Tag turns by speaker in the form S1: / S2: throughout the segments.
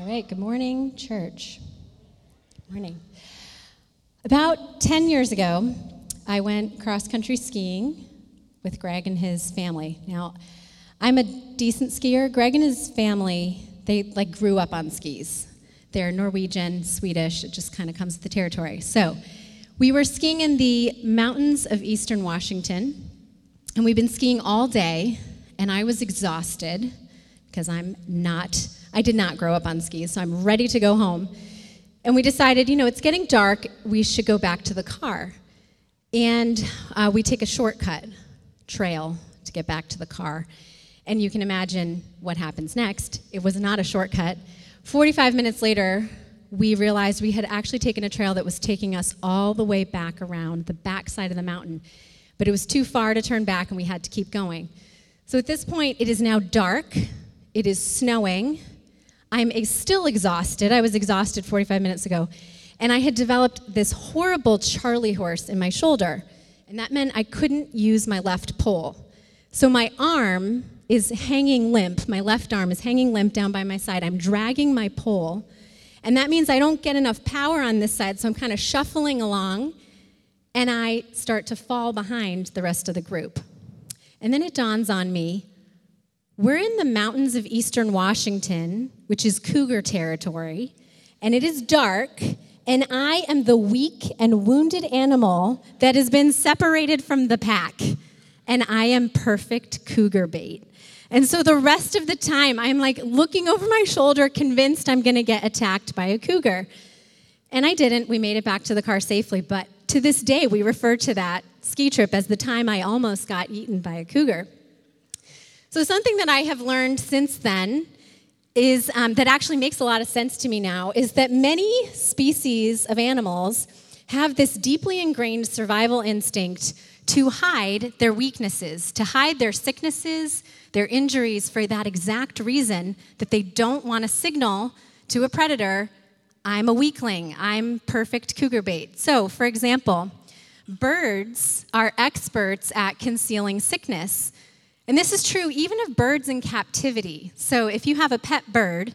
S1: All right, good morning, church. Good morning. About 10 years ago, I went cross country skiing with Greg and his family. Now, I'm a decent skier. Greg and his family, they like grew up on skis. They're Norwegian, Swedish, it just kind of comes with the territory. So, we were skiing in the mountains of eastern Washington, and we've been skiing all day, and I was exhausted because I'm not, I did not grow up on skis, so I'm ready to go home. And we decided, you know, it's getting dark, we should go back to the car. And uh, we take a shortcut trail to get back to the car. And you can imagine what happens next. It was not a shortcut. 45 minutes later, we realized we had actually taken a trail that was taking us all the way back around the back side of the mountain. But it was too far to turn back, and we had to keep going. So at this point, it is now dark. It is snowing. I'm still exhausted. I was exhausted 45 minutes ago. And I had developed this horrible Charlie horse in my shoulder. And that meant I couldn't use my left pole. So my arm is hanging limp. My left arm is hanging limp down by my side. I'm dragging my pole. And that means I don't get enough power on this side. So I'm kind of shuffling along. And I start to fall behind the rest of the group. And then it dawns on me we're in the mountains of eastern Washington, which is cougar territory, and it is dark, and I am the weak and wounded animal that has been separated from the pack, and I am perfect cougar bait. And so the rest of the time, I'm like looking over my shoulder, convinced I'm gonna get attacked by a cougar. And I didn't. We made it back to the car safely. But to this day, we refer to that ski trip as the time I almost got eaten by a cougar. So, something that I have learned since then is um, that actually makes a lot of sense to me now is that many species of animals have this deeply ingrained survival instinct to hide their weaknesses, to hide their sicknesses, their injuries for that exact reason that they don't want to signal to a predator, I'm a weakling, I'm perfect cougar bait. So, for example, birds are experts at concealing sickness. And this is true even of birds in captivity. So if you have a pet bird,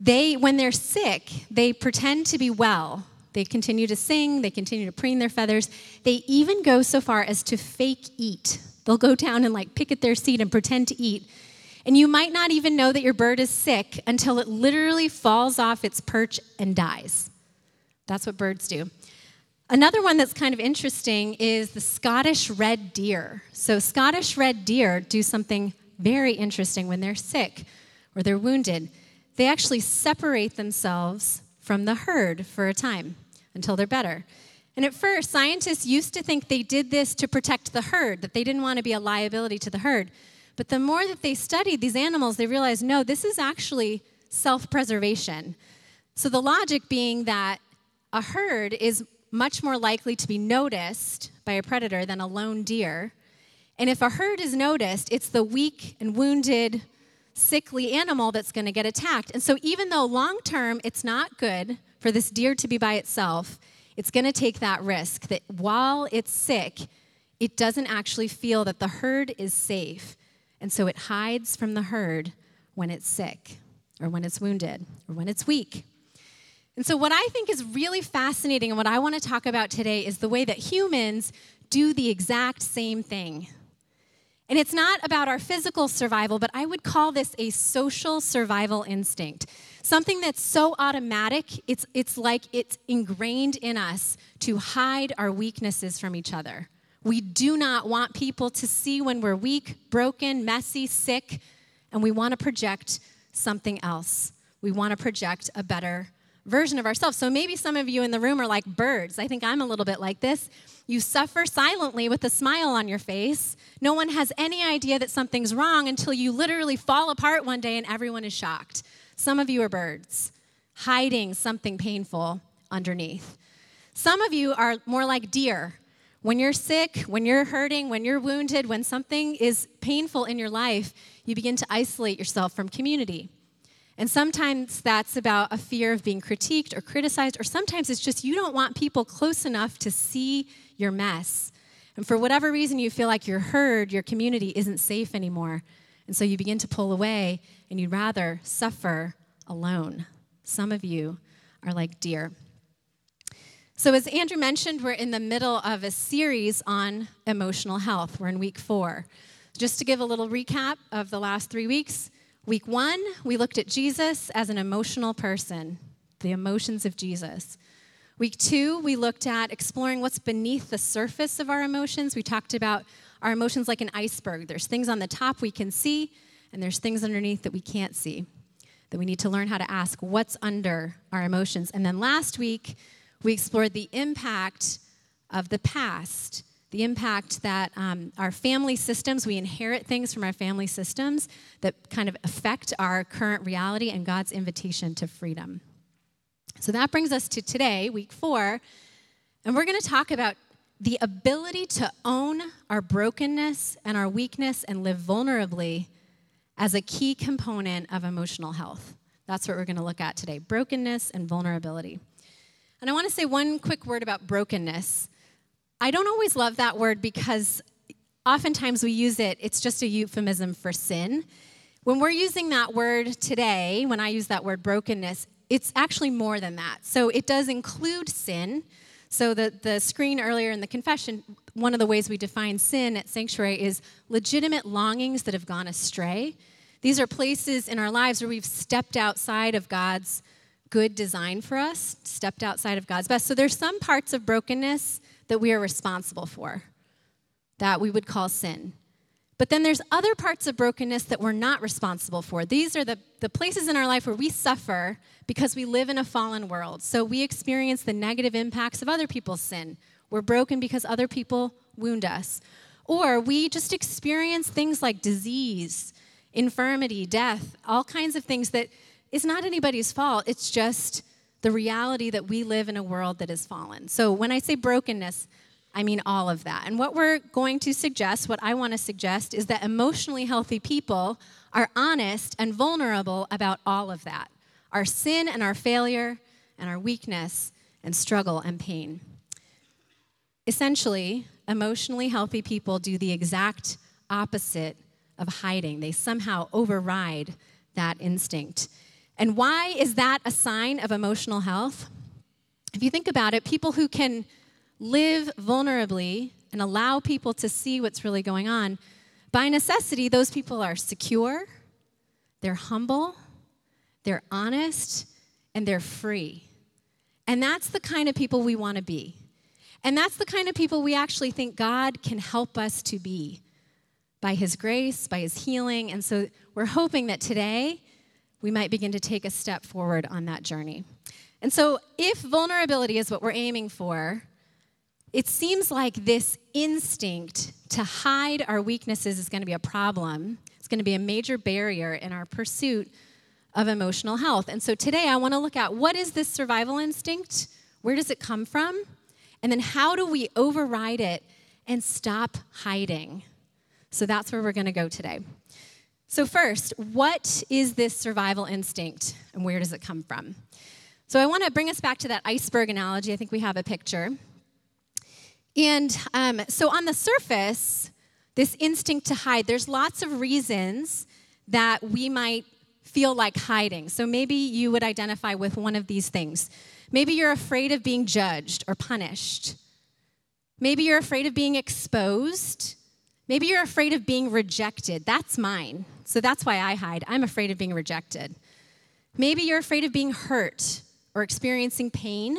S1: they, when they're sick, they pretend to be well. They continue to sing, they continue to preen their feathers. They even go so far as to fake eat. They'll go down and like pick at their seat and pretend to eat. And you might not even know that your bird is sick until it literally falls off its perch and dies. That's what birds do. Another one that's kind of interesting is the Scottish red deer. So, Scottish red deer do something very interesting when they're sick or they're wounded. They actually separate themselves from the herd for a time until they're better. And at first, scientists used to think they did this to protect the herd, that they didn't want to be a liability to the herd. But the more that they studied these animals, they realized no, this is actually self preservation. So, the logic being that a herd is much more likely to be noticed by a predator than a lone deer. And if a herd is noticed, it's the weak and wounded, sickly animal that's going to get attacked. And so, even though long term it's not good for this deer to be by itself, it's going to take that risk that while it's sick, it doesn't actually feel that the herd is safe. And so, it hides from the herd when it's sick, or when it's wounded, or when it's weak. And so, what I think is really fascinating and what I want to talk about today is the way that humans do the exact same thing. And it's not about our physical survival, but I would call this a social survival instinct. Something that's so automatic, it's, it's like it's ingrained in us to hide our weaknesses from each other. We do not want people to see when we're weak, broken, messy, sick, and we want to project something else. We want to project a better version of ourselves. So maybe some of you in the room are like birds. I think I'm a little bit like this. You suffer silently with a smile on your face. No one has any idea that something's wrong until you literally fall apart one day and everyone is shocked. Some of you are birds, hiding something painful underneath. Some of you are more like deer. When you're sick, when you're hurting, when you're wounded, when something is painful in your life, you begin to isolate yourself from community. And sometimes that's about a fear of being critiqued or criticized, or sometimes it's just you don't want people close enough to see your mess. And for whatever reason, you feel like your herd, your community isn't safe anymore. And so you begin to pull away and you'd rather suffer alone Some of you are like deer. So, as Andrew mentioned, we're in the middle of a series on emotional health. We're in week four. Just to give a little recap of the last three weeks, week one, we looked at Jesus as an emotional person, the emotions of Jesus. Week two, we looked at exploring what's beneath the surface of our emotions. We talked about our emotions like an iceberg. There's things on the top we can see, and there's things underneath that we can't see. That we need to learn how to ask what's under our emotions. And then last week, we explored the impact of the past, the impact that um, our family systems, we inherit things from our family systems that kind of affect our current reality and God's invitation to freedom. So that brings us to today, week four, and we're going to talk about the ability to own our brokenness and our weakness and live vulnerably as a key component of emotional health. That's what we're going to look at today brokenness and vulnerability. And I want to say one quick word about brokenness. I don't always love that word because oftentimes we use it, it's just a euphemism for sin. When we're using that word today, when I use that word brokenness, it's actually more than that. So it does include sin. So the, the screen earlier in the confession, one of the ways we define sin at Sanctuary is legitimate longings that have gone astray. These are places in our lives where we've stepped outside of God's good design for us, stepped outside of God's best. So there's some parts of brokenness that we are responsible for that we would call sin. But then there's other parts of brokenness that we're not responsible for. These are the, the places in our life where we suffer because we live in a fallen world. So we experience the negative impacts of other people's sin. We're broken because other people wound us. Or we just experience things like disease, infirmity, death, all kinds of things that is not anybody's fault. It's just the reality that we live in a world that is fallen. So when I say brokenness, I mean all of that. And what we're going to suggest, what I want to suggest, is that emotionally healthy people are honest and vulnerable about all of that our sin and our failure and our weakness and struggle and pain. Essentially, emotionally healthy people do the exact opposite of hiding, they somehow override that instinct. And why is that a sign of emotional health? If you think about it, people who can live vulnerably and allow people to see what's really going on, by necessity, those people are secure, they're humble, they're honest, and they're free. And that's the kind of people we want to be. And that's the kind of people we actually think God can help us to be by His grace, by His healing. And so we're hoping that today we might begin to take a step forward on that journey. And so, if vulnerability is what we're aiming for, it seems like this instinct to hide our weaknesses is going to be a problem. It's going to be a major barrier in our pursuit of emotional health. And so, today I want to look at what is this survival instinct? Where does it come from? And then, how do we override it and stop hiding? So, that's where we're going to go today. So, first, what is this survival instinct and where does it come from? So, I want to bring us back to that iceberg analogy. I think we have a picture. And um, so, on the surface, this instinct to hide, there's lots of reasons that we might feel like hiding. So, maybe you would identify with one of these things. Maybe you're afraid of being judged or punished. Maybe you're afraid of being exposed. Maybe you're afraid of being rejected. That's mine. So that's why I hide. I'm afraid of being rejected. Maybe you're afraid of being hurt or experiencing pain.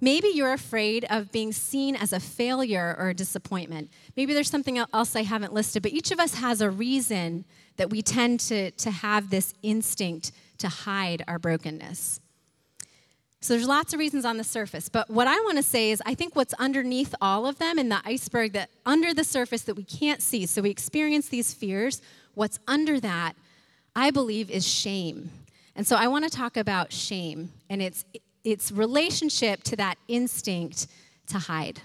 S1: Maybe you're afraid of being seen as a failure or a disappointment. Maybe there's something else I haven't listed, but each of us has a reason that we tend to, to have this instinct to hide our brokenness. So there's lots of reasons on the surface, but what I want to say is I think what's underneath all of them in the iceberg that under the surface that we can't see. So we experience these fears, what's under that I believe is shame. And so I want to talk about shame and its its relationship to that instinct to hide.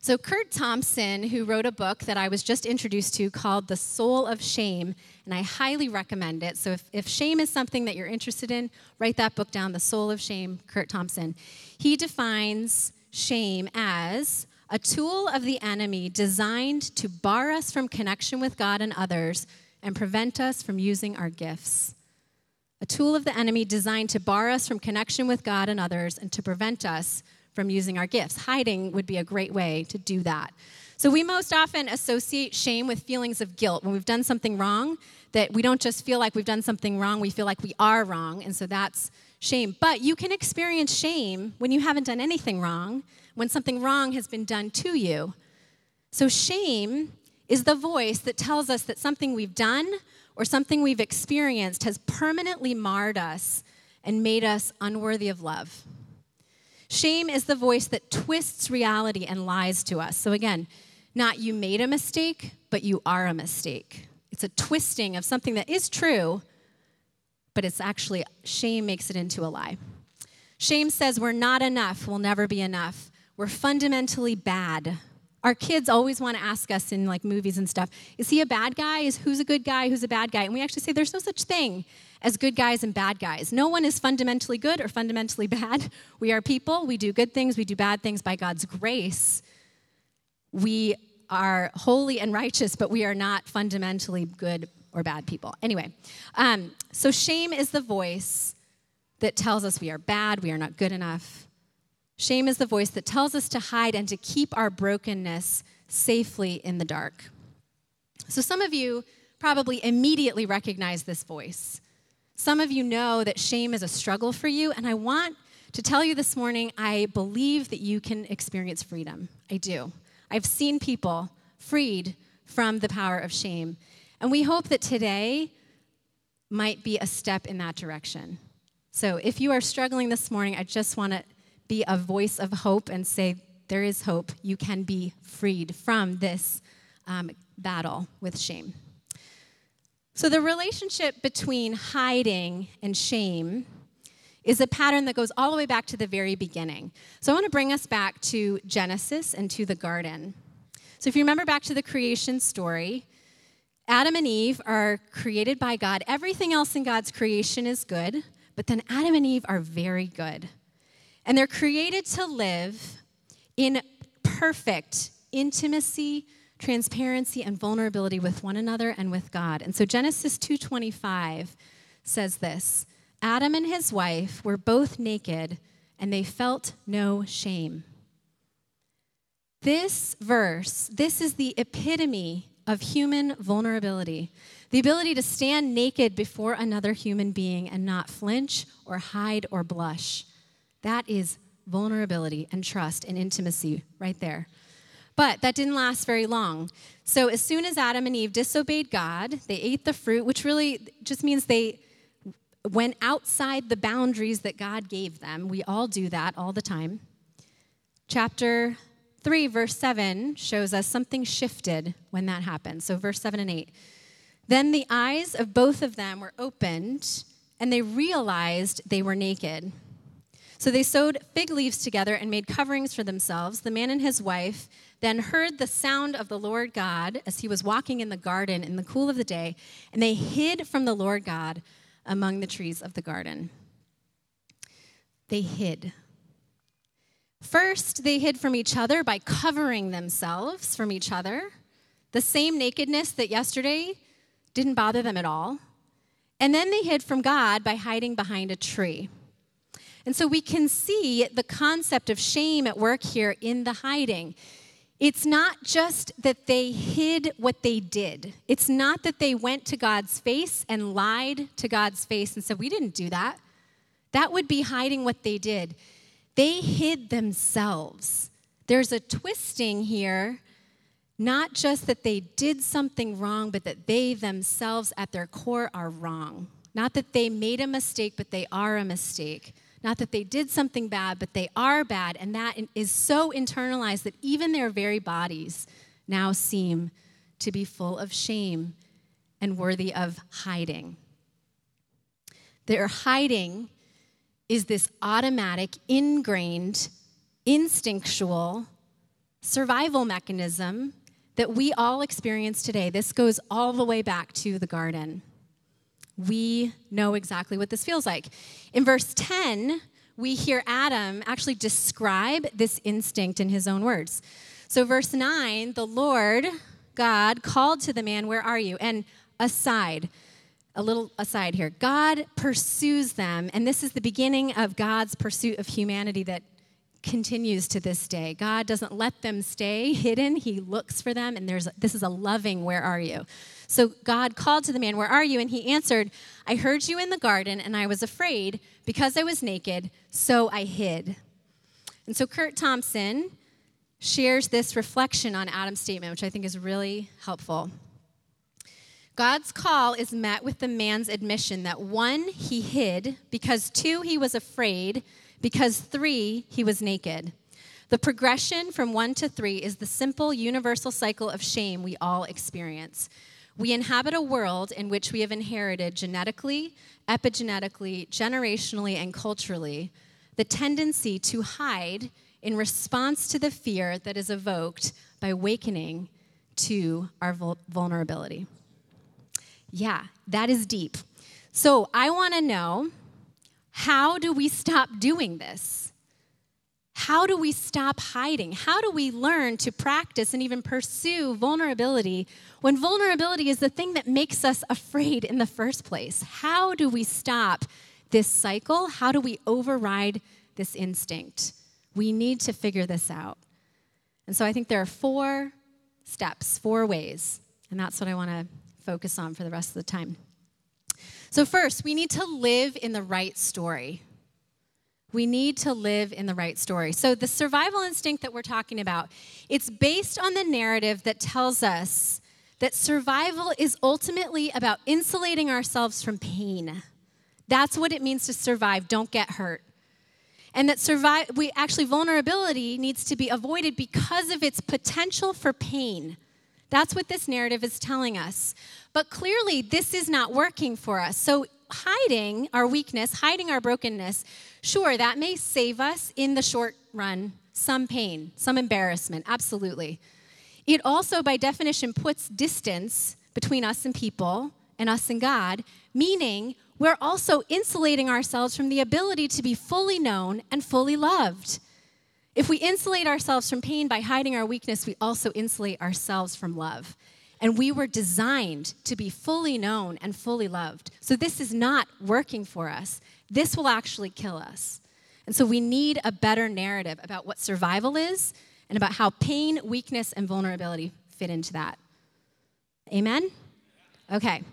S1: So, Curt Thompson, who wrote a book that I was just introduced to called The Soul of Shame, and I highly recommend it. So, if, if shame is something that you're interested in, write that book down The Soul of Shame, Curt Thompson. He defines shame as a tool of the enemy designed to bar us from connection with God and others and prevent us from using our gifts. a tool of the enemy designed to bar us from connection with God and others and to prevent us from using our gifts. Hiding would be a great way to do that. So, we most often associate shame with feelings of guilt. When we've done something wrong, that we don't just feel like we've done something wrong, we feel like we are wrong. And so that's shame. But you can experience shame when you haven't done anything wrong, when something wrong has been done to you. So, shame is the voice that tells us that something we've done or something we've experienced has permanently marred us and made us unworthy of love. Shame is the voice that twists reality and lies to us. So, again, not you made a mistake, but you are a mistake. It's a twisting of something that is true, but it's actually, shame makes it into a lie. Shame says we're not enough, we'll never be enough. We're fundamentally bad. Our kids always want to ask us in like movies and stuff, is he a bad guy? Is who's a good guy? Who's a bad guy? And we actually say there's no such thing as good guys and bad guys. No one is fundamentally good or fundamentally bad. We are people, we do good things, we do bad things by God's grace. We are holy and righteous, but we are not fundamentally good or bad people. Anyway, um, so shame is the voice that tells us we are bad, we are not good enough. Shame is the voice that tells us to hide and to keep our brokenness safely in the dark. So some of you probably immediately recognize this voice. Some of you know that shame is a struggle for you, and I want to tell you this morning I believe that you can experience freedom. I do. I've seen people freed from the power of shame. And we hope that today might be a step in that direction. So if you are struggling this morning, I just want to be a voice of hope and say, there is hope. You can be freed from this um, battle with shame. So, the relationship between hiding and shame is a pattern that goes all the way back to the very beginning. So, I want to bring us back to Genesis and to the garden. So, if you remember back to the creation story, Adam and Eve are created by God. Everything else in God's creation is good, but then Adam and Eve are very good. And they're created to live in perfect intimacy, transparency, and vulnerability with one another and with God. And so Genesis 2:25 says this: Adam and his wife were both naked, and they felt no shame. This verse, this is the epitome of human vulnerability. The ability to stand naked before another human being and not flinch or hide or blush. That is vulnerability and trust and intimacy right there. But that didn't last very long. So, as soon as Adam and Eve disobeyed God, they ate the fruit, which really just means they went outside the boundaries that God gave them. We all do that all the time. Chapter 3, verse 7 shows us something shifted when that happened. So, verse 7 and 8. Then the eyes of both of them were opened, and they realized they were naked. So they sewed fig leaves together and made coverings for themselves. The man and his wife then heard the sound of the Lord God as he was walking in the garden in the cool of the day, and they hid from the Lord God among the trees of the garden. They hid. First, they hid from each other by covering themselves from each other. The same nakedness that yesterday didn't bother them at all. And then they hid from God by hiding behind a tree. And so we can see the concept of shame at work here in the hiding. It's not just that they hid what they did. It's not that they went to God's face and lied to God's face and said, We didn't do that. That would be hiding what they did. They hid themselves. There's a twisting here, not just that they did something wrong, but that they themselves at their core are wrong. Not that they made a mistake, but they are a mistake. Not that they did something bad, but they are bad. And that is so internalized that even their very bodies now seem to be full of shame and worthy of hiding. Their hiding is this automatic, ingrained, instinctual survival mechanism that we all experience today. This goes all the way back to the garden. We know exactly what this feels like. In verse 10, we hear Adam actually describe this instinct in his own words. So, verse 9, the Lord God called to the man, Where are you? And aside, a little aside here. God pursues them, and this is the beginning of God's pursuit of humanity that continues to this day. God doesn't let them stay hidden. He looks for them and there's this is a loving where are you? So God called to the man, "Where are you?" and he answered, "I heard you in the garden and I was afraid because I was naked, so I hid." And so Curt Thompson shares this reflection on Adam's statement, which I think is really helpful. God's call is met with the man's admission that one, he hid, because two, he was afraid, because three, he was naked. The progression from one to three is the simple universal cycle of shame we all experience. We inhabit a world in which we have inherited genetically, epigenetically, generationally, and culturally the tendency to hide in response to the fear that is evoked by awakening to our vulnerability. Yeah, that is deep. So I want to know how do we stop doing this? How do we stop hiding? How do we learn to practice and even pursue vulnerability when vulnerability is the thing that makes us afraid in the first place? How do we stop this cycle? How do we override this instinct? We need to figure this out. And so I think there are four steps, four ways, and that's what I want to focus on for the rest of the time. So, first, we need to live in the right story. We need to live in the right story. So, the survival instinct that we're talking about, it's based on the narrative that tells us that survival is ultimately about insulating ourselves from pain. That's what it means to survive. Don't get hurt. And that survive we actually vulnerability needs to be avoided because of its potential for pain. That's what this narrative is telling us. But clearly, this is not working for us. So, hiding our weakness, hiding our brokenness, sure, that may save us in the short run some pain, some embarrassment, absolutely. It also, by definition, puts distance between us and people and us and God, meaning we're also insulating ourselves from the ability to be fully known and fully loved. If we insulate ourselves from pain by hiding our weakness, we also insulate ourselves from love. And we were designed to be fully known and fully loved. So this is not working for us. This will actually kill us. And so we need a better narrative about what survival is and about how pain, weakness, and vulnerability fit into that. Amen? Okay.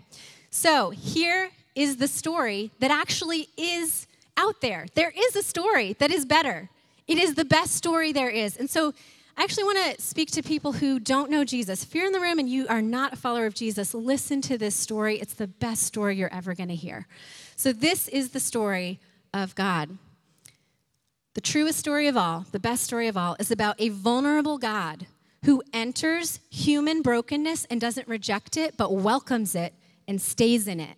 S1: So here is the story that actually is out there. There is a story that is better. It is the best story there is. And so I actually want to speak to people who don't know Jesus. If you're in the room and you are not a follower of Jesus, listen to this story. It's the best story you're ever going to hear. So, this is the story of God. The truest story of all, the best story of all, is about a vulnerable God who enters human brokenness and doesn't reject it, but welcomes it and stays in it.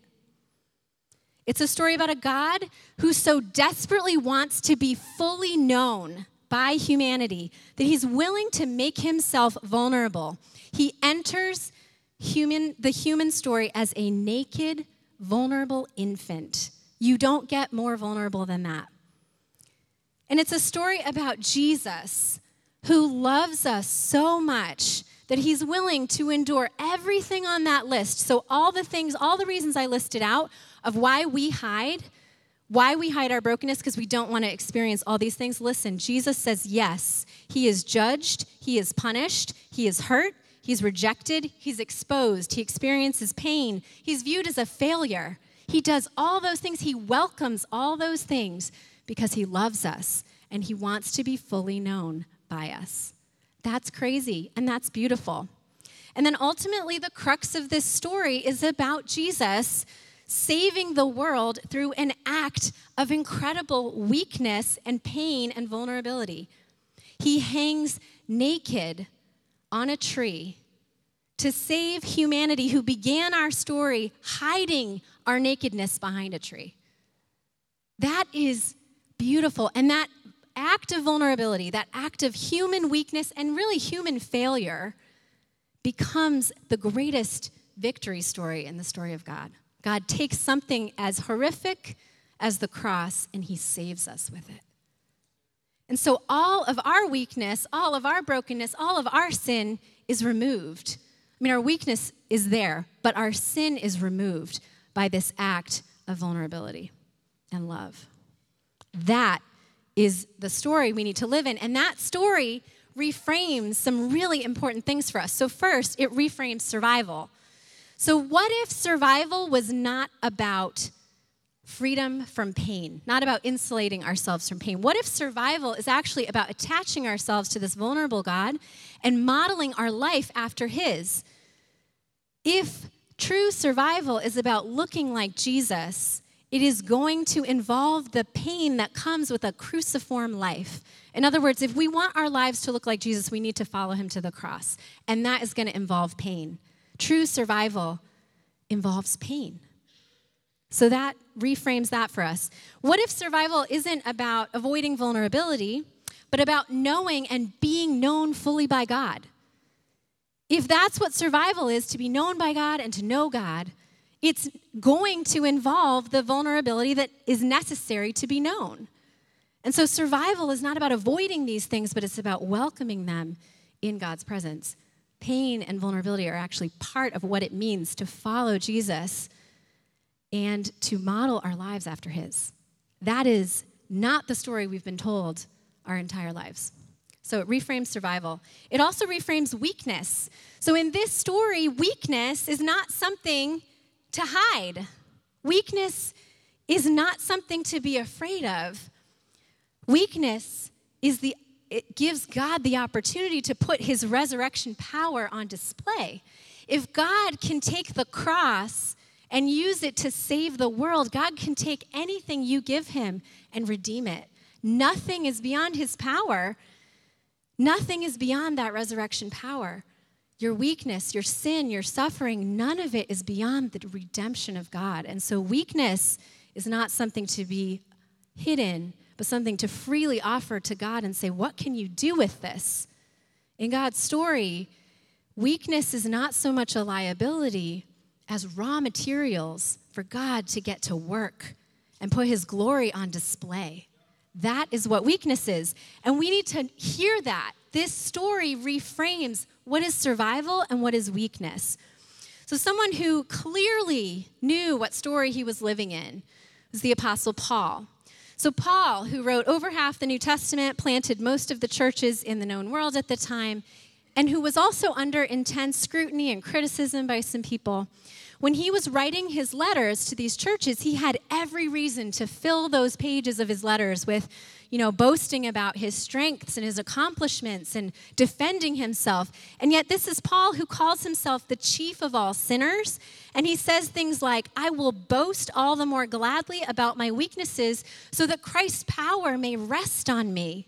S1: It's a story about a God who so desperately wants to be fully known by humanity that he's willing to make himself vulnerable. He enters human, the human story as a naked, vulnerable infant. You don't get more vulnerable than that. And it's a story about Jesus who loves us so much that he's willing to endure everything on that list. So, all the things, all the reasons I listed out of why we hide, why we hide our brokenness because we don't want to experience all these things. Listen, Jesus says yes. He is judged, he is punished, he is hurt, he's rejected, he's exposed, he experiences pain, he's viewed as a failure. He does all those things, he welcomes all those things because he loves us and he wants to be fully known by us. That's crazy and that's beautiful. And then ultimately, the crux of this story is about Jesus saving the world through an act of incredible weakness and pain and vulnerability. He hangs naked on a tree to save humanity who began our story hiding our nakedness behind a tree. That is beautiful. And that act of vulnerability, that act of human weakness and really human failure, becomes the greatest victory story in the story of God. God takes something as horrific as the cross and he saves us with it. And so all of our weakness, all of our brokenness, all of our sin is removed. I mean, our weakness is there, but our sin is removed by this act of vulnerability and love. That is the story we need to live in. And that story reframes some really important things for us. So, first, it reframes survival. So, what if survival was not about freedom from pain, not about insulating ourselves from pain? What if survival is actually about attaching ourselves to this vulnerable God and modeling our life after His? If true survival is about looking like Jesus, it is going to involve the pain that comes with a cruciform life. In other words, if we want our lives to look like Jesus, we need to follow him to the cross. And that is going to involve pain. True survival involves pain. So that reframes that for us. What if survival isn't about avoiding vulnerability, but about knowing and being known fully by God? If that's what survival is, to be known by God and to know God, it's going to involve the vulnerability that is necessary to be known. And so survival is not about avoiding these things, but it's about welcoming them in God's presence. Pain and vulnerability are actually part of what it means to follow Jesus and to model our lives after his. That is not the story we've been told our entire lives. So it reframes survival. It also reframes weakness. So in this story, weakness is not something to hide. Weakness is not something to be afraid of. Weakness is the it gives God the opportunity to put his resurrection power on display. If God can take the cross and use it to save the world, God can take anything you give him and redeem it. Nothing is beyond his power. Nothing is beyond that resurrection power your weakness, your sin, your suffering, none of it is beyond the redemption of God. And so, weakness is not something to be hidden, but something to freely offer to God and say, What can you do with this? In God's story, weakness is not so much a liability as raw materials for God to get to work and put his glory on display. That is what weakness is. And we need to hear that. This story reframes what is survival and what is weakness. So, someone who clearly knew what story he was living in was the Apostle Paul. So, Paul, who wrote over half the New Testament, planted most of the churches in the known world at the time, and who was also under intense scrutiny and criticism by some people, when he was writing his letters to these churches, he had every reason to fill those pages of his letters with you know, boasting about his strengths and his accomplishments and defending himself. And yet, this is Paul who calls himself the chief of all sinners. And he says things like, I will boast all the more gladly about my weaknesses so that Christ's power may rest on me.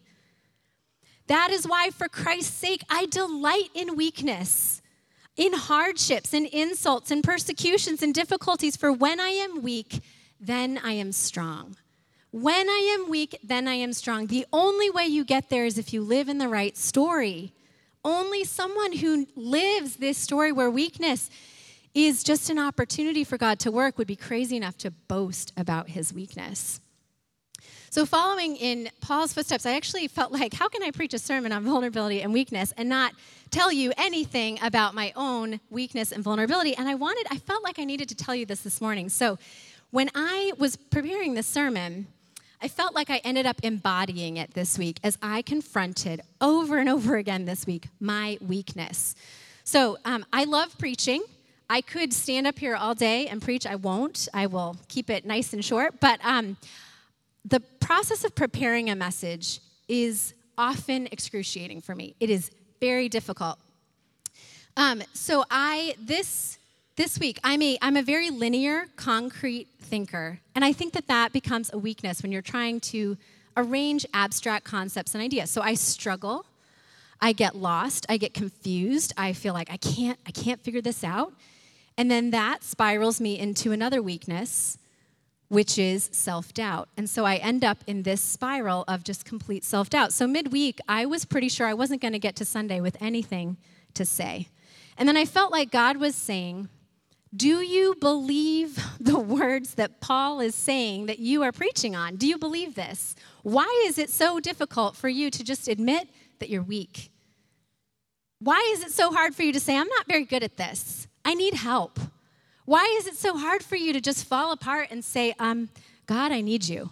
S1: That is why, for Christ's sake, I delight in weakness, in hardships, and insults, and persecutions, and difficulties. For when I am weak, then I am strong. When I am weak, then I am strong. The only way you get there is if you live in the right story. Only someone who lives this story where weakness is just an opportunity for God to work would be crazy enough to boast about his weakness. So, following in Paul's footsteps, I actually felt like, how can I preach a sermon on vulnerability and weakness and not tell you anything about my own weakness and vulnerability? And I wanted, I felt like I needed to tell you this this morning. So, when I was preparing the sermon, I felt like I ended up embodying it this week as I confronted over and over again this week my weakness. So um, I love preaching. I could stand up here all day and preach. I won't. I will keep it nice and short. But um, the process of preparing a message is often excruciating for me. It is very difficult. Um, so I this this week I'm a I'm a very linear, concrete thinker. And I think that that becomes a weakness when you're trying to arrange abstract concepts and ideas. So I struggle. I get lost, I get confused. I feel like I can't I can't figure this out. And then that spirals me into another weakness, which is self-doubt. And so I end up in this spiral of just complete self-doubt. So midweek, I was pretty sure I wasn't going to get to Sunday with anything to say. And then I felt like God was saying, do you believe the words that Paul is saying that you are preaching on? Do you believe this? Why is it so difficult for you to just admit that you're weak? Why is it so hard for you to say, I'm not very good at this? I need help. Why is it so hard for you to just fall apart and say, um, God, I need you?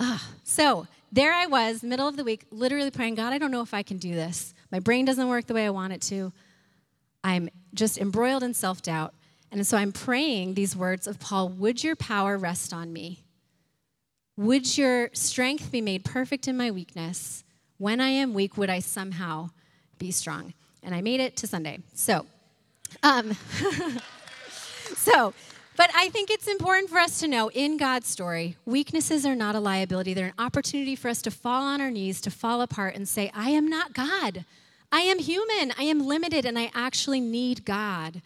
S1: Ah, so there I was, middle of the week, literally praying, God, I don't know if I can do this. My brain doesn't work the way I want it to. I'm just embroiled in self doubt. And so I'm praying these words of Paul Would your power rest on me? Would your strength be made perfect in my weakness? When I am weak, would I somehow be strong? And I made it to Sunday. So, um, so, but I think it's important for us to know in God's story, weaknesses are not a liability. They're an opportunity for us to fall on our knees, to fall apart and say, I am not God. I am human. I am limited, and I actually need God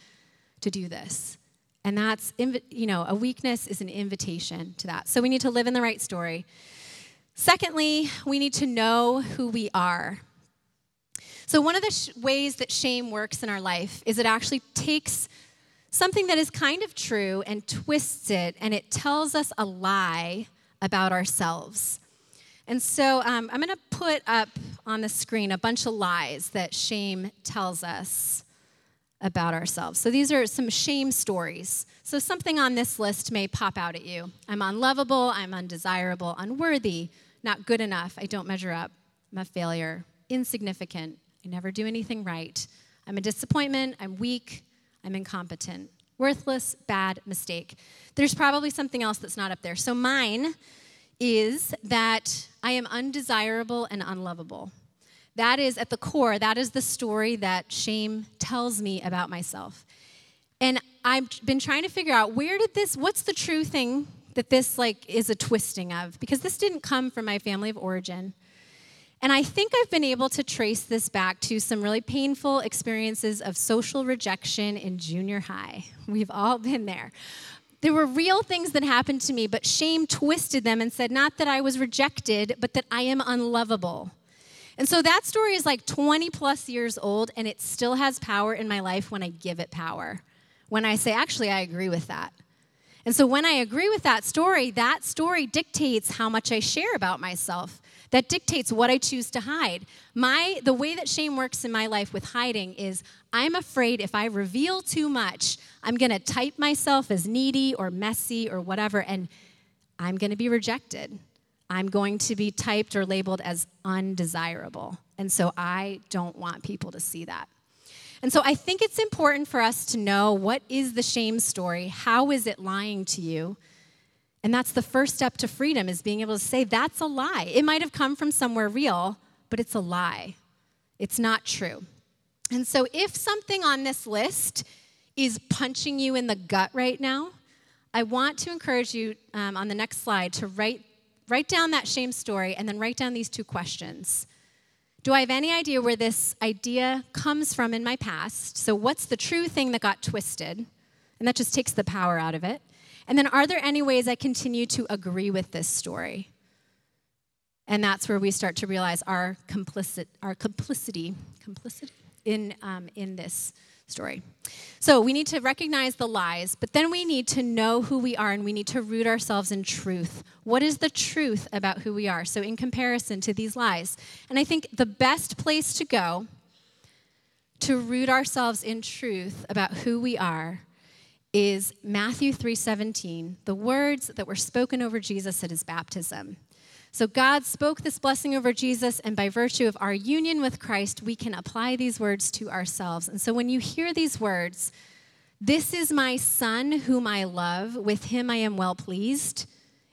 S1: to do this. And that's, you know, a weakness is an invitation to that. So we need to live in the right story. Secondly, we need to know who we are. So, one of the sh- ways that shame works in our life is it actually takes something that is kind of true and twists it, and it tells us a lie about ourselves. And so um, I'm going to put up on the screen a bunch of lies that shame tells us about ourselves. So these are some shame stories. So something on this list may pop out at you. I'm unlovable, I'm undesirable, unworthy, not good enough, I don't measure up, I'm a failure, insignificant, I never do anything right. I'm a disappointment, I'm weak, I'm incompetent, worthless, bad, mistake. There's probably something else that's not up there. So mine is that I am undesirable and unlovable. That is at the core, that is the story that shame tells me about myself. And I've been trying to figure out where did this, what's the true thing that this like is a twisting of? Because this didn't come from my family of origin. And I think I've been able to trace this back to some really painful experiences of social rejection in junior high. We've all been there. There were real things that happened to me, but shame twisted them and said, not that I was rejected, but that I am unlovable. And so that story is like 20 plus years old, and it still has power in my life when I give it power. When I say, actually, I agree with that. And so when I agree with that story, that story dictates how much I share about myself. That dictates what I choose to hide. My the way that shame works in my life with hiding is I'm afraid if I reveal too much, I'm going to type myself as needy or messy or whatever and I'm going to be rejected. I'm going to be typed or labeled as undesirable. And so I don't want people to see that. And so I think it's important for us to know what is the shame story? How is it lying to you? And that's the first step to freedom is being able to say that's a lie. It might have come from somewhere real, but it's a lie. It's not true. And so if something on this list is punching you in the gut right now, I want to encourage you um, on the next slide to write write down that shame story and then write down these two questions. Do I have any idea where this idea comes from in my past? So, what's the true thing that got twisted? And that just takes the power out of it. And then, are there any ways I continue to agree with this story? And that's where we start to realize our complicit, our complicity, complicity in, um, in this story. So we need to recognize the lies, but then we need to know who we are and we need to root ourselves in truth. What is the truth about who we are? So, in comparison to these lies. And I think the best place to go to root ourselves in truth about who we are is Matthew 3:17, the words that were spoken over Jesus at his baptism. So God spoke this blessing over Jesus, and by virtue of our union with Christ, we can apply these words to ourselves. And so when you hear these words, this is my son whom I love, with him I am well pleased,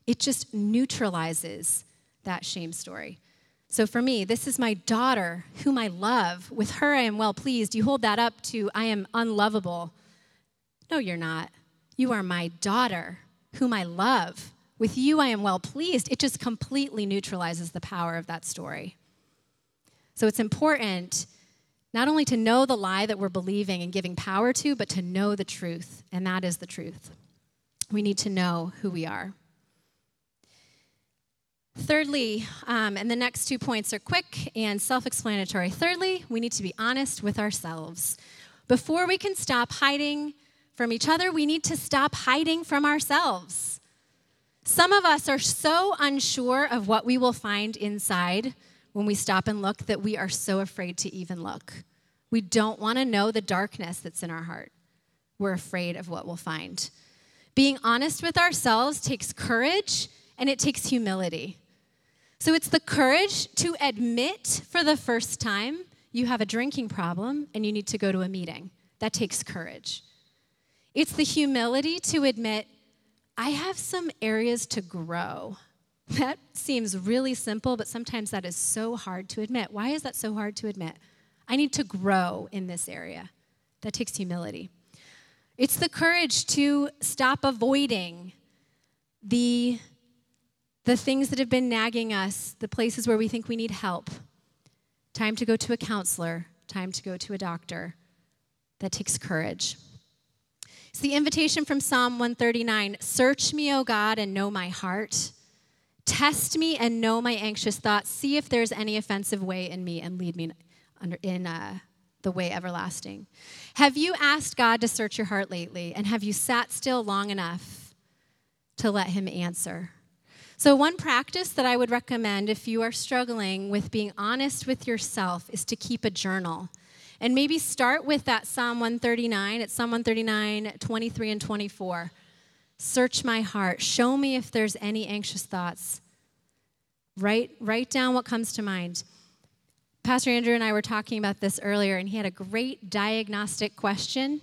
S1: it just neutralizes that shame story. So for me, this is my daughter whom I love. With her I am well pleased. You hold that up to I am unlovable. No, you're not. You are my daughter whom I love. With you, I am well pleased. It just completely neutralizes the power of that story. So it's important not only to know the lie that we're believing and giving power to, but to know the truth, and that is the truth. We need to know who we are. Thirdly, um, and the next two points are quick and self explanatory. Thirdly, we need to be honest with ourselves. Before we can stop hiding from each other, we need to stop hiding from ourselves. Some of us are so unsure of what we will find inside when we stop and look that we are so afraid to even look. We don't want to know the darkness that's in our heart. we're afraid of what we'll find. Being honest with ourselves takes courage and it takes humility. So it's the courage to admit for the first time you have a drinking problem and you need to go to a meeting. That takes courage. It's the humility to admit, I have some areas to grow. That seems really simple, but sometimes that is so hard to admit. Why is that so hard to admit? I need to grow in this area. That takes humility. It's the courage to stop avoiding the, the things that have been nagging us, the places where we think we need help. Time to go to a counselor, time to go to a doctor. That takes courage. It's the invitation from Psalm 139 Search me, O God, and know my heart. Test me and know my anxious thoughts. See if there's any offensive way in me and lead me in uh, the way everlasting. Have you asked God to search your heart lately? And have you sat still long enough to let Him answer? So, one practice that I would recommend if you are struggling with being honest with yourself is to keep a journal. And maybe start with that Psalm 139. It's Psalm 139, 23 and 24. Search my heart. Show me if there's any anxious thoughts. Write, write down what comes to mind. Pastor Andrew and I were talking about this earlier, and he had a great diagnostic question.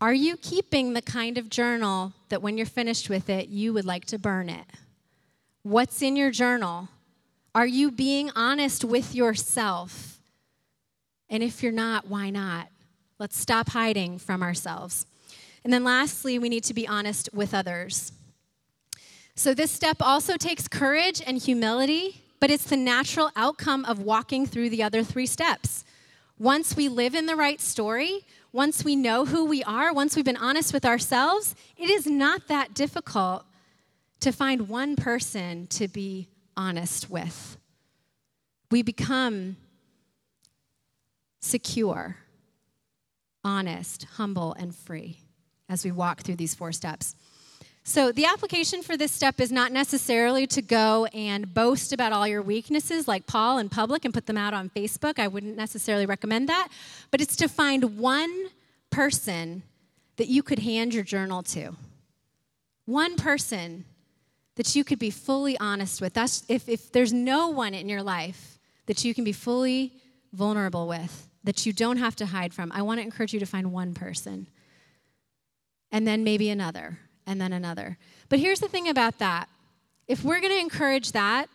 S1: Are you keeping the kind of journal that when you're finished with it, you would like to burn it? What's in your journal? Are you being honest with yourself? And if you're not, why not? Let's stop hiding from ourselves. And then lastly, we need to be honest with others. So this step also takes courage and humility but it's the natural outcome of walking through the other three steps. Once we live in the right story, once we know who we are, once we've been honest with ourselves, it is not that difficult to find one person to be honest with. We become secure, honest, humble, and free as we walk through these four steps. So, the application for this step is not necessarily to go and boast about all your weaknesses like Paul in public and put them out on Facebook. I wouldn't necessarily recommend that. But it's to find one person that you could hand your journal to. One person that you could be fully honest with. That's if, if there's no one in your life that you can be fully vulnerable with, that you don't have to hide from, I want to encourage you to find one person. And then maybe another and then another. But here's the thing about that if we're going to encourage that,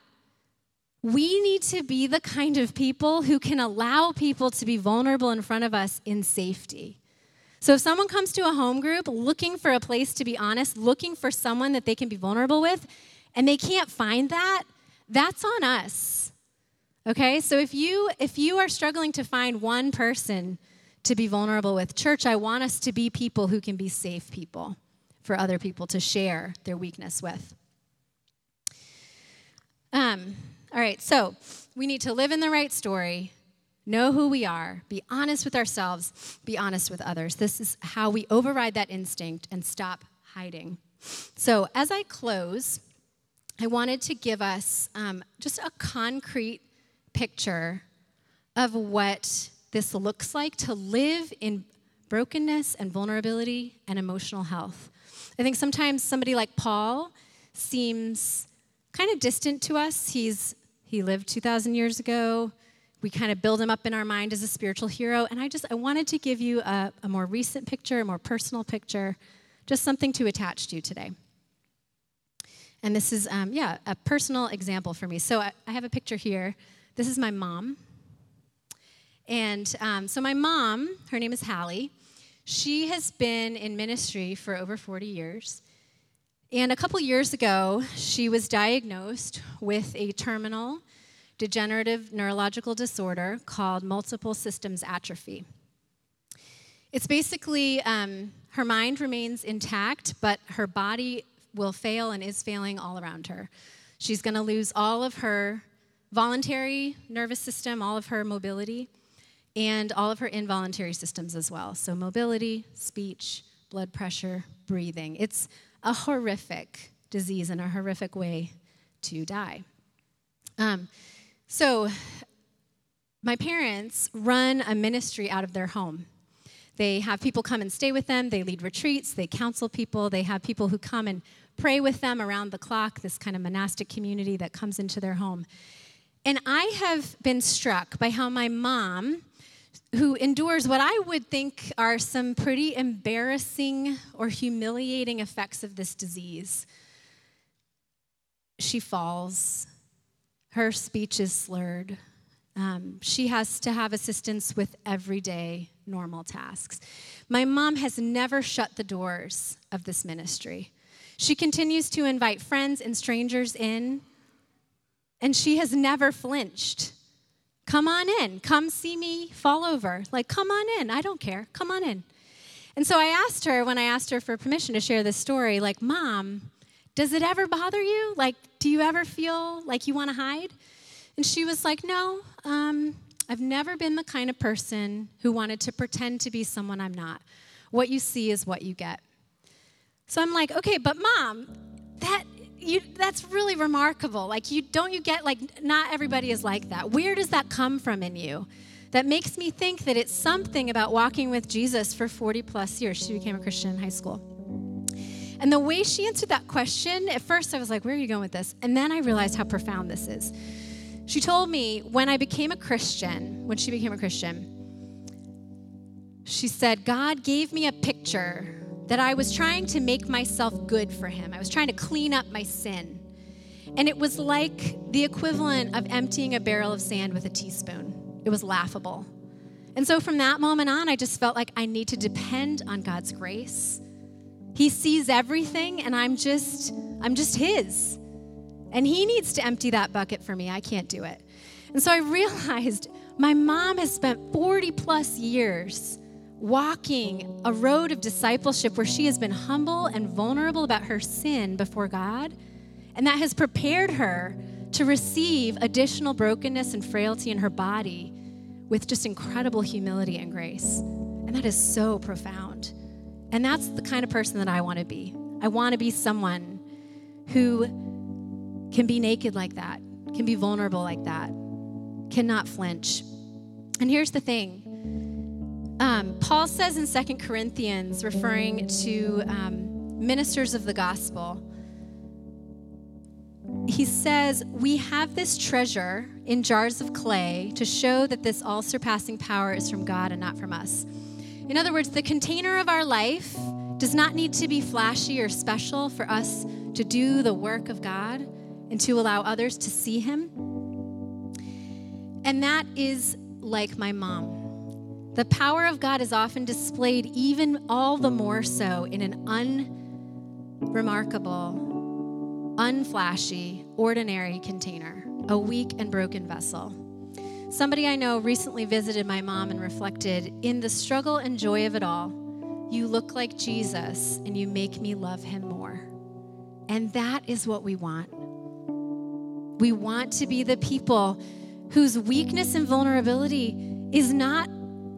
S1: we need to be the kind of people who can allow people to be vulnerable in front of us in safety. So if someone comes to a home group looking for a place to be honest, looking for someone that they can be vulnerable with, and they can't find that, that's on us. Okay? So if you if you are struggling to find one person to be vulnerable with, church, I want us to be people who can be safe people for other people to share their weakness with. Um, all right, so we need to live in the right story, know who we are, be honest with ourselves, be honest with others. This is how we override that instinct and stop hiding. So, as I close, I wanted to give us um, just a concrete picture of what this looks like to live in brokenness and vulnerability and emotional health. I think sometimes somebody like Paul seems kind of distant to us. He's he lived 2000 years ago. We kind of build him up in our mind as a spiritual hero, and I just I wanted to give you a, a more recent picture, a more personal picture, just something to attach to today. And this is, um, yeah, a personal example for me. So I, I, have a picture here. This is my mom. And um, so my mom, her name is Hallie. She has been in ministry for over 40 years. And a couple years ago, she was diagnosed with a terminal degenerative neurological disorder called multiple systems atrophy. It's basically um, her mind remains intact, but her body will fail and is failing all around her. She's going to lose all of her voluntary nervous system, all of her mobility and all of her involuntary systems as well. So, mobility, speech, blood pressure, breathing. It's a horrific disease and a horrific way to die. Um, so, my parents run a ministry out of their home. They have people come and stay with them. They lead retreats. They counsel people. They have people who come and pray with them around the clock, this kind of monastic community that comes into their home. And I have been struck by how my mom, who endures what I would think are some pretty embarrassing or humiliating effects of this disease, she falls. Her speech is slurred. Um, she has to have assistance with everyday normal tasks. My mom has never shut the doors of this ministry. She continues to invite friends and strangers in, and she has never flinched. Come on in. Come see me fall over. Like, come on in. I don't care. Come on in. And so I asked her, when I asked her for permission to share this story, like, Mom, does it ever bother you? Like, do you ever feel like you want to hide? And she was like, No, um, I've never been the kind of person who wanted to pretend to be someone I'm not. What you see is what you get. So I'm like, okay, but mom, that you that's really remarkable. Like you don't you get like not everybody is like that. Where does that come from in you? That makes me think that it's something about walking with Jesus for 40 plus years. She became a Christian in high school. And the way she answered that question, at first I was like, where are you going with this? And then I realized how profound this is. She told me when I became a Christian, when she became a Christian, she said, God gave me a picture that I was trying to make myself good for Him. I was trying to clean up my sin. And it was like the equivalent of emptying a barrel of sand with a teaspoon. It was laughable. And so from that moment on, I just felt like I need to depend on God's grace. He sees everything and I'm just I'm just his. And he needs to empty that bucket for me. I can't do it. And so I realized my mom has spent 40 plus years walking a road of discipleship where she has been humble and vulnerable about her sin before God. And that has prepared her to receive additional brokenness and frailty in her body with just incredible humility and grace. And that is so profound. And that's the kind of person that I want to be. I want to be someone who can be naked like that, can be vulnerable like that, cannot flinch. And here's the thing um, Paul says in Second Corinthians, referring to um, ministers of the gospel, he says, We have this treasure in jars of clay to show that this all surpassing power is from God and not from us. In other words, the container of our life does not need to be flashy or special for us to do the work of God and to allow others to see Him. And that is like my mom. The power of God is often displayed even all the more so in an unremarkable, unflashy, ordinary container, a weak and broken vessel. Somebody I know recently visited my mom and reflected in the struggle and joy of it all, you look like Jesus and you make me love him more. And that is what we want. We want to be the people whose weakness and vulnerability is not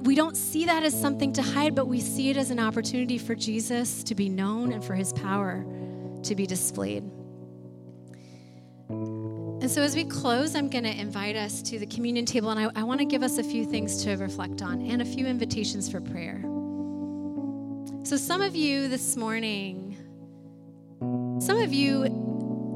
S1: we don't see that as something to hide, but we see it as an opportunity for Jesus to be known and for his power to be displayed. And so, as we close, I'm going to invite us to the communion table, and I, I want to give us a few things to reflect on and a few invitations for prayer. So, some of you this morning, some of you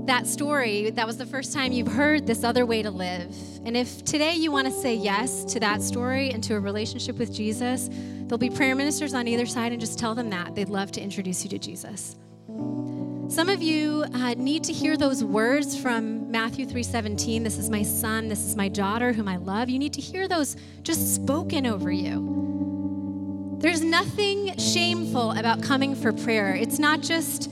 S1: that story, that was the first time you've heard this other way to live. And if today you want to say yes to that story and to a relationship with Jesus, there'll be prayer ministers on either side and just tell them that. They'd love to introduce you to Jesus. Some of you uh, need to hear those words from Matthew 3:17. This is my son, this is my daughter whom I love. You need to hear those just spoken over you. There's nothing shameful about coming for prayer. It's not just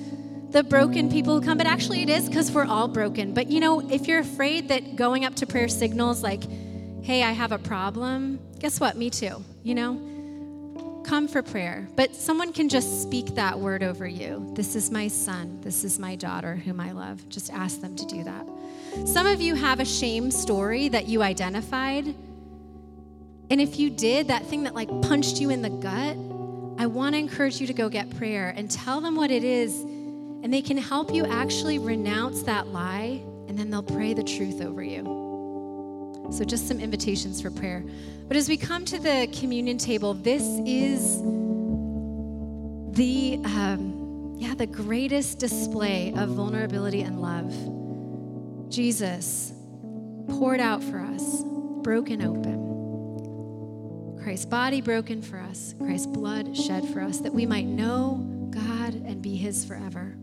S1: the broken people come, but actually it is because we're all broken. But you know, if you're afraid that going up to prayer signals like, hey, I have a problem, guess what? Me too, you know? Come for prayer. But someone can just speak that word over you. This is my son. This is my daughter whom I love. Just ask them to do that. Some of you have a shame story that you identified. And if you did, that thing that like punched you in the gut, I want to encourage you to go get prayer and tell them what it is and they can help you actually renounce that lie, and then they'll pray the truth over you. So, just some invitations for prayer. But as we come to the communion table, this is the um, yeah the greatest display of vulnerability and love. Jesus poured out for us, broken open. Christ's body broken for us, Christ's blood shed for us, that we might know God and be His forever.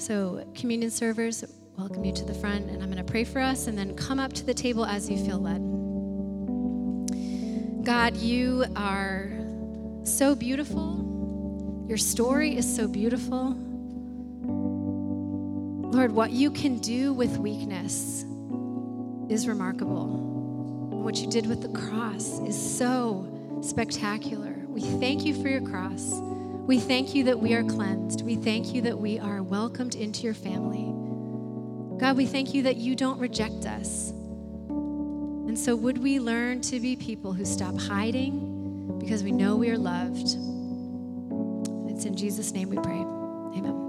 S1: So, communion servers, welcome you to the front, and I'm going to pray for us and then come up to the table as you feel led. God, you are so beautiful. Your story is so beautiful. Lord, what you can do with weakness is remarkable. What you did with the cross is so spectacular. We thank you for your cross. We thank you that we are cleansed. We thank you that we are welcomed into your family. God, we thank you that you don't reject us. And so, would we learn to be people who stop hiding because we know we are loved? It's in Jesus' name we pray. Amen.